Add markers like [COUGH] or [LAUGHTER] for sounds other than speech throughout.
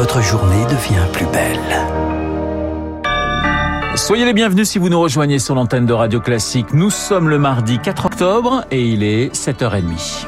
votre journée devient plus belle. Soyez les bienvenus si vous nous rejoignez sur l'antenne de Radio Classique. Nous sommes le mardi 4 octobre et il est 7h30.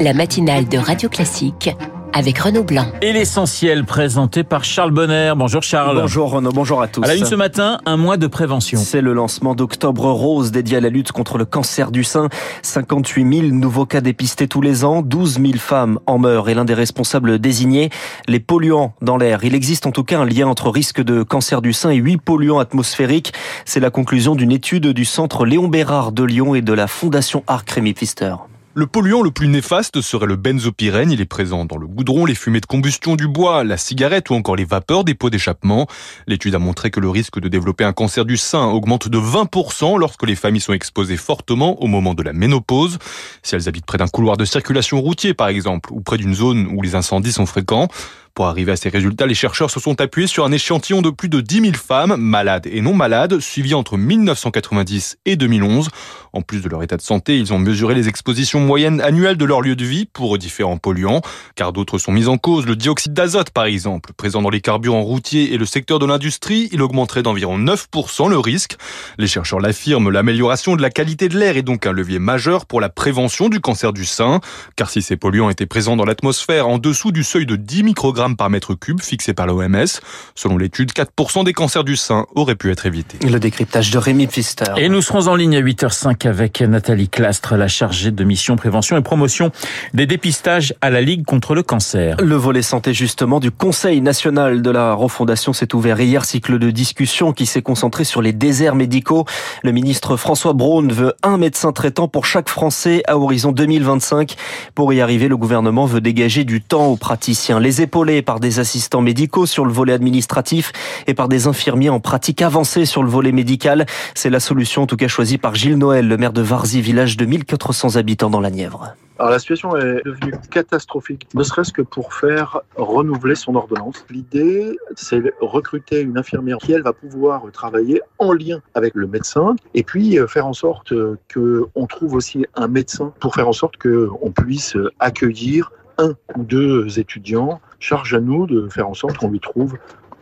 La matinale de Radio Classique avec Renaud Blanc. Et l'essentiel présenté par Charles Bonner. Bonjour Charles. Bonjour Renaud, bonjour à tous. À la une ce matin, un mois de prévention. C'est le lancement d'Octobre Rose dédié à la lutte contre le cancer du sein. 58 000 nouveaux cas dépistés tous les ans, 12 000 femmes en meurent et l'un des responsables désignés, les polluants dans l'air. Il existe en tout cas un lien entre risque de cancer du sein et 8 polluants atmosphériques. C'est la conclusion d'une étude du centre Léon Bérard de Lyon et de la Fondation Arc Rémy Pfister. Le polluant le plus néfaste serait le benzopyrène. Il est présent dans le goudron, les fumées de combustion du bois, la cigarette ou encore les vapeurs des pots d'échappement. L'étude a montré que le risque de développer un cancer du sein augmente de 20% lorsque les familles sont exposées fortement au moment de la ménopause. Si elles habitent près d'un couloir de circulation routier par exemple, ou près d'une zone où les incendies sont fréquents. Pour arriver à ces résultats, les chercheurs se sont appuyés sur un échantillon de plus de 10 000 femmes, malades et non malades, suivies entre 1990 et 2011. En plus de leur état de santé, ils ont mesuré les expositions moyennes annuelles de leur lieu de vie pour différents polluants, car d'autres sont mis en cause. Le dioxyde d'azote, par exemple, présent dans les carburants routiers et le secteur de l'industrie, il augmenterait d'environ 9% le risque. Les chercheurs l'affirment, l'amélioration de la qualité de l'air est donc un levier majeur pour la prévention du cancer du sein, car si ces polluants étaient présents dans l'atmosphère en dessous du seuil de 10 microgrammes par mètre cube fixé par l'OMS, selon l'étude, 4% des cancers du sein auraient pu être évités. Le décryptage de Rémi Pfister. Et nous serons en ligne à 8h05 avec Nathalie Clastre, la chargée de mission prévention et promotion des dépistages à la Ligue contre le cancer. Le volet santé justement du Conseil national de la refondation s'est ouvert hier, cycle de discussion qui s'est concentré sur les déserts médicaux. Le ministre François Braun veut un médecin traitant pour chaque Français à horizon 2025. Pour y arriver, le gouvernement veut dégager du temps aux praticiens, les par des assistants médicaux sur le volet administratif et par des infirmiers en pratique avancée sur le volet médical. C'est la solution en tout cas choisie par Gilles Noël, le maire de Varzy, village de 1400 habitants dans la Nièvre. Alors la situation est devenue catastrophique, ne serait-ce que pour faire renouveler son ordonnance. L'idée, c'est recruter une infirmière qui, elle, va pouvoir travailler en lien avec le médecin et puis euh, faire en sorte qu'on trouve aussi un médecin pour faire en sorte qu'on puisse accueillir un ou deux étudiants. Charge à nous de faire en sorte qu'on lui trouve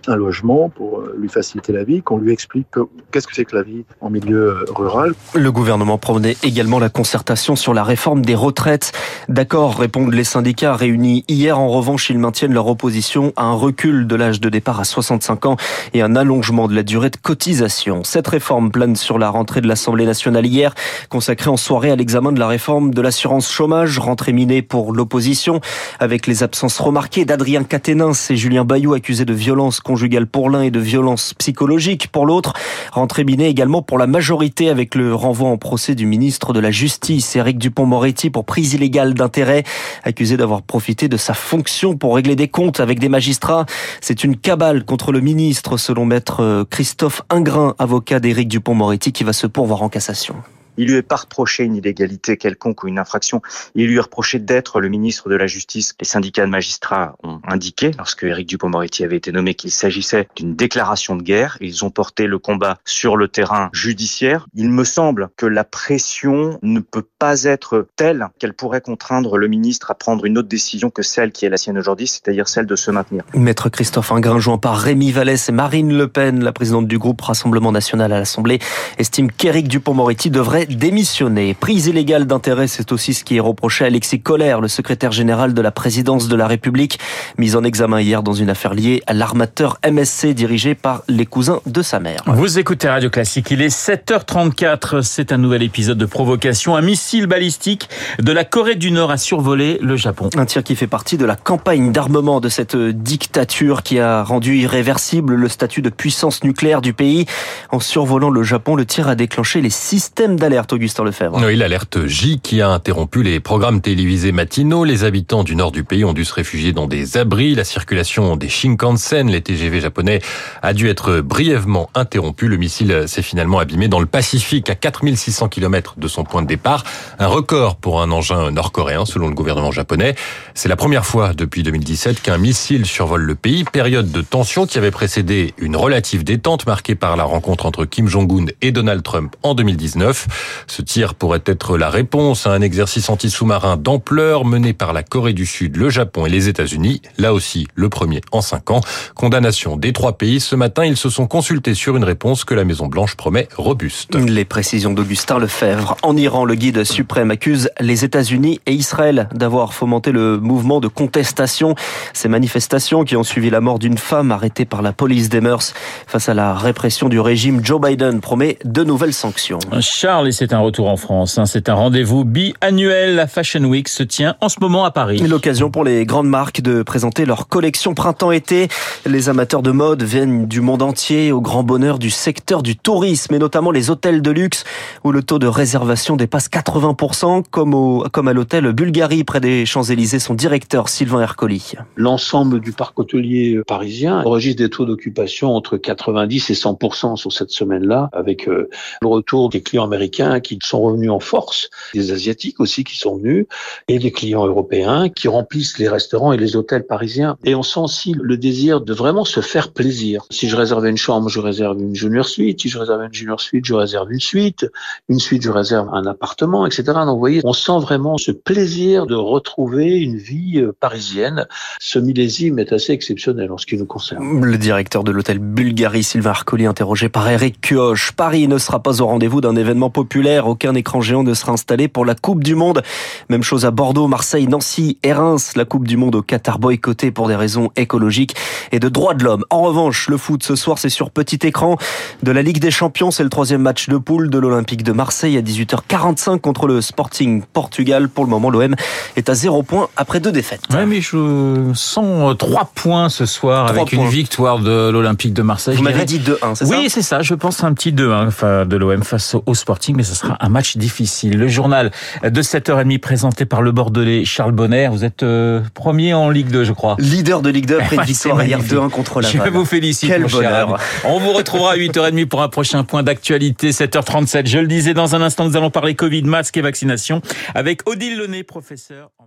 un logement pour euh, lui faciliter la vie, qu'on lui explique qu'est-ce que c'est que la vie en milieu euh, rural. Le gouvernement promenait également la concertation sur la réforme des retraites. D'accord, répondent les syndicats réunis hier. En revanche, ils maintiennent leur opposition à un recul de l'âge de départ à 65 ans et un allongement de la durée de cotisation. Cette réforme plane sur la rentrée de l'Assemblée nationale hier, consacrée en soirée à l'examen de la réforme de l'assurance chômage, rentrée minée pour l'opposition, avec les absences remarquées d'Adrien Caténins et Julien Bayou accusés de violence conjugale pour l'un et de violence psychologique pour l'autre. Rentrée minée également pour la majorité avec le renvoi en procès du ministre de la Justice, Éric Dupont-Moretti, pour prise illégale d'intérêt, accusé d'avoir profité de sa fonction pour régler des comptes avec des magistrats. C'est une cabale contre le ministre, selon maître Christophe Ingrin, avocat d'Éric Dupont-Moretti, qui va se pourvoir en cassation. Il lui est pas reproché une illégalité quelconque ou une infraction. Il lui est reproché d'être le ministre de la Justice. Les syndicats de magistrats ont indiqué, lorsque Éric Dupond-Moretti avait été nommé, qu'il s'agissait d'une déclaration de guerre. Ils ont porté le combat sur le terrain judiciaire. Il me semble que la pression ne peut pas être telle qu'elle pourrait contraindre le ministre à prendre une autre décision que celle qui est la sienne aujourd'hui, c'est-à-dire celle de se maintenir. Maître Christophe Ingrin, joint par Rémi Vallès et Marine Le Pen, la présidente du groupe Rassemblement National à l'Assemblée, estime qu'Éric Dupond-Moretti devrait démissionner. Prise illégale d'intérêt, c'est aussi ce qui est reproché à Alexis Collère, le secrétaire général de la présidence de la République, mis en examen hier dans une affaire liée à l'armateur MSC dirigé par les cousins de sa mère. Vous écoutez Radio Classique, il est 7h34, c'est un nouvel épisode de provocation. Un missile balistique de la Corée du Nord a survolé le Japon. Un tir qui fait partie de la campagne d'armement de cette dictature qui a rendu irréversible le statut de puissance nucléaire du pays. En survolant le Japon, le tir a déclenché les systèmes d'alerte, Augustin Lefebvre. Oui, l'alerte J qui a interrompu les programmes télévisés matinaux. Les habitants du nord du pays ont dû se réfugier dans des abris. La circulation des Shinkansen, les TGV japonais, a dû être brièvement interrompue. Le missile s'est finalement abîmé dans le Pacifique à 4600 km de son point de départ. Un record pour un engin nord-coréen selon le gouvernement japonais. C'est la première fois depuis 2017 qu'un missile survole le pays. Période de tension qui avait précédé une relative détente marquée par la rencontre entre Kim Jong-un et Donald Trump en 2019. Ce tir pourrait être la réponse à un exercice anti-sous-marin d'ampleur mené par la Corée du Sud, le Japon et les États-Unis. Là aussi, le premier en cinq ans. Condamnation des trois pays. Ce matin, ils se sont consultés sur une réponse que la Maison-Blanche promet robuste. Les précisions d'Augustin Lefebvre. En Iran, le guide suprême accuse les États-Unis et Israël d'avoir fomenté le mouvement de contestation. Ces manifestations qui ont suivi la mort d'une femme arrêtée par la police des mœurs face à la répression du régime, Joe Biden promet de nouvelles sanctions. Charles, et c'est un retour en France. hein. C'est un rendez-vous bi-annuel. La Fashion Week se tient en ce moment à Paris. L'occasion pour les grandes marques de présenter leur collection printemps-été. Les amateurs de mode viennent du monde entier au grand bonheur du secteur du tourisme et notamment les hôtels de luxe où le taux de réservation dépasse 80% comme, au, comme à l'hôtel Bulgarie près des Champs-Élysées. Son directeur Sylvain Ercoli. L'ensemble du parc hôtelier parisien enregistre des taux d'occupation entre 90 et 100% sur cette semaine-là avec euh, le retour des clients américains qui sont revenus en force, des asiatiques aussi qui sont venus et des clients européens qui remplissent les restaurants et les hôtels parisiens. Et on sent aussi le désir de vraiment se faire plaisir. Si je réservais une chambre, je réserve une junior suite. Si je réserve une junior suite, je réserve une suite. Une suite, je réserve un appartement, etc. Donc, vous voyez, on sent vraiment ce plaisir de retrouver une vie euh, parisienne. Ce millésime est assez exceptionnel en ce qui nous concerne. Le directeur de l'hôtel Bulgarie, Sylvain Arcoli, interrogé par Eric Kioch. Paris ne sera pas au rendez-vous d'un événement populaire. Aucun écran géant ne sera installé pour la Coupe du Monde. Même chose à Bordeaux, Marseille, Nancy et Reims. La Coupe du Monde au Qatar boycottée pour des raisons écologiques et de droits de l'homme. En revanche, le foot ce soir, c'est sur petit écran de la Ligue des Champions. C'est le troisième match de poule de l'Olympique de Marseille à 18h45 contre le Sporting Portugal. Pour le moment, l'OM est à zéro point après deux défaites. Ouais, mais je sens trois points ce soir avec une points. victoire de l'Olympique de Marseille. Vous m'avez dit 2-1, c'est ça? Oui, c'est ça. Je pense à un petit 2 enfin, de l'OM face au Sporting, mais ce sera un match difficile. Le journal de 7h30 présenté par le Bordelais Charles Bonner. Vous êtes euh, premier en Ligue 2, je crois. Leader de Ligue 2 [LAUGHS] après une victoire hier magnifique. 2-1 contre Je Laval. vous félicite, Quel bonheur. On vous retrouvera à 8h30 pour un prochain point d'actualité, 7h37. Je le disais, dans un instant, nous allons parler Covid, masque et vaccination avec Odile Launay, professeur en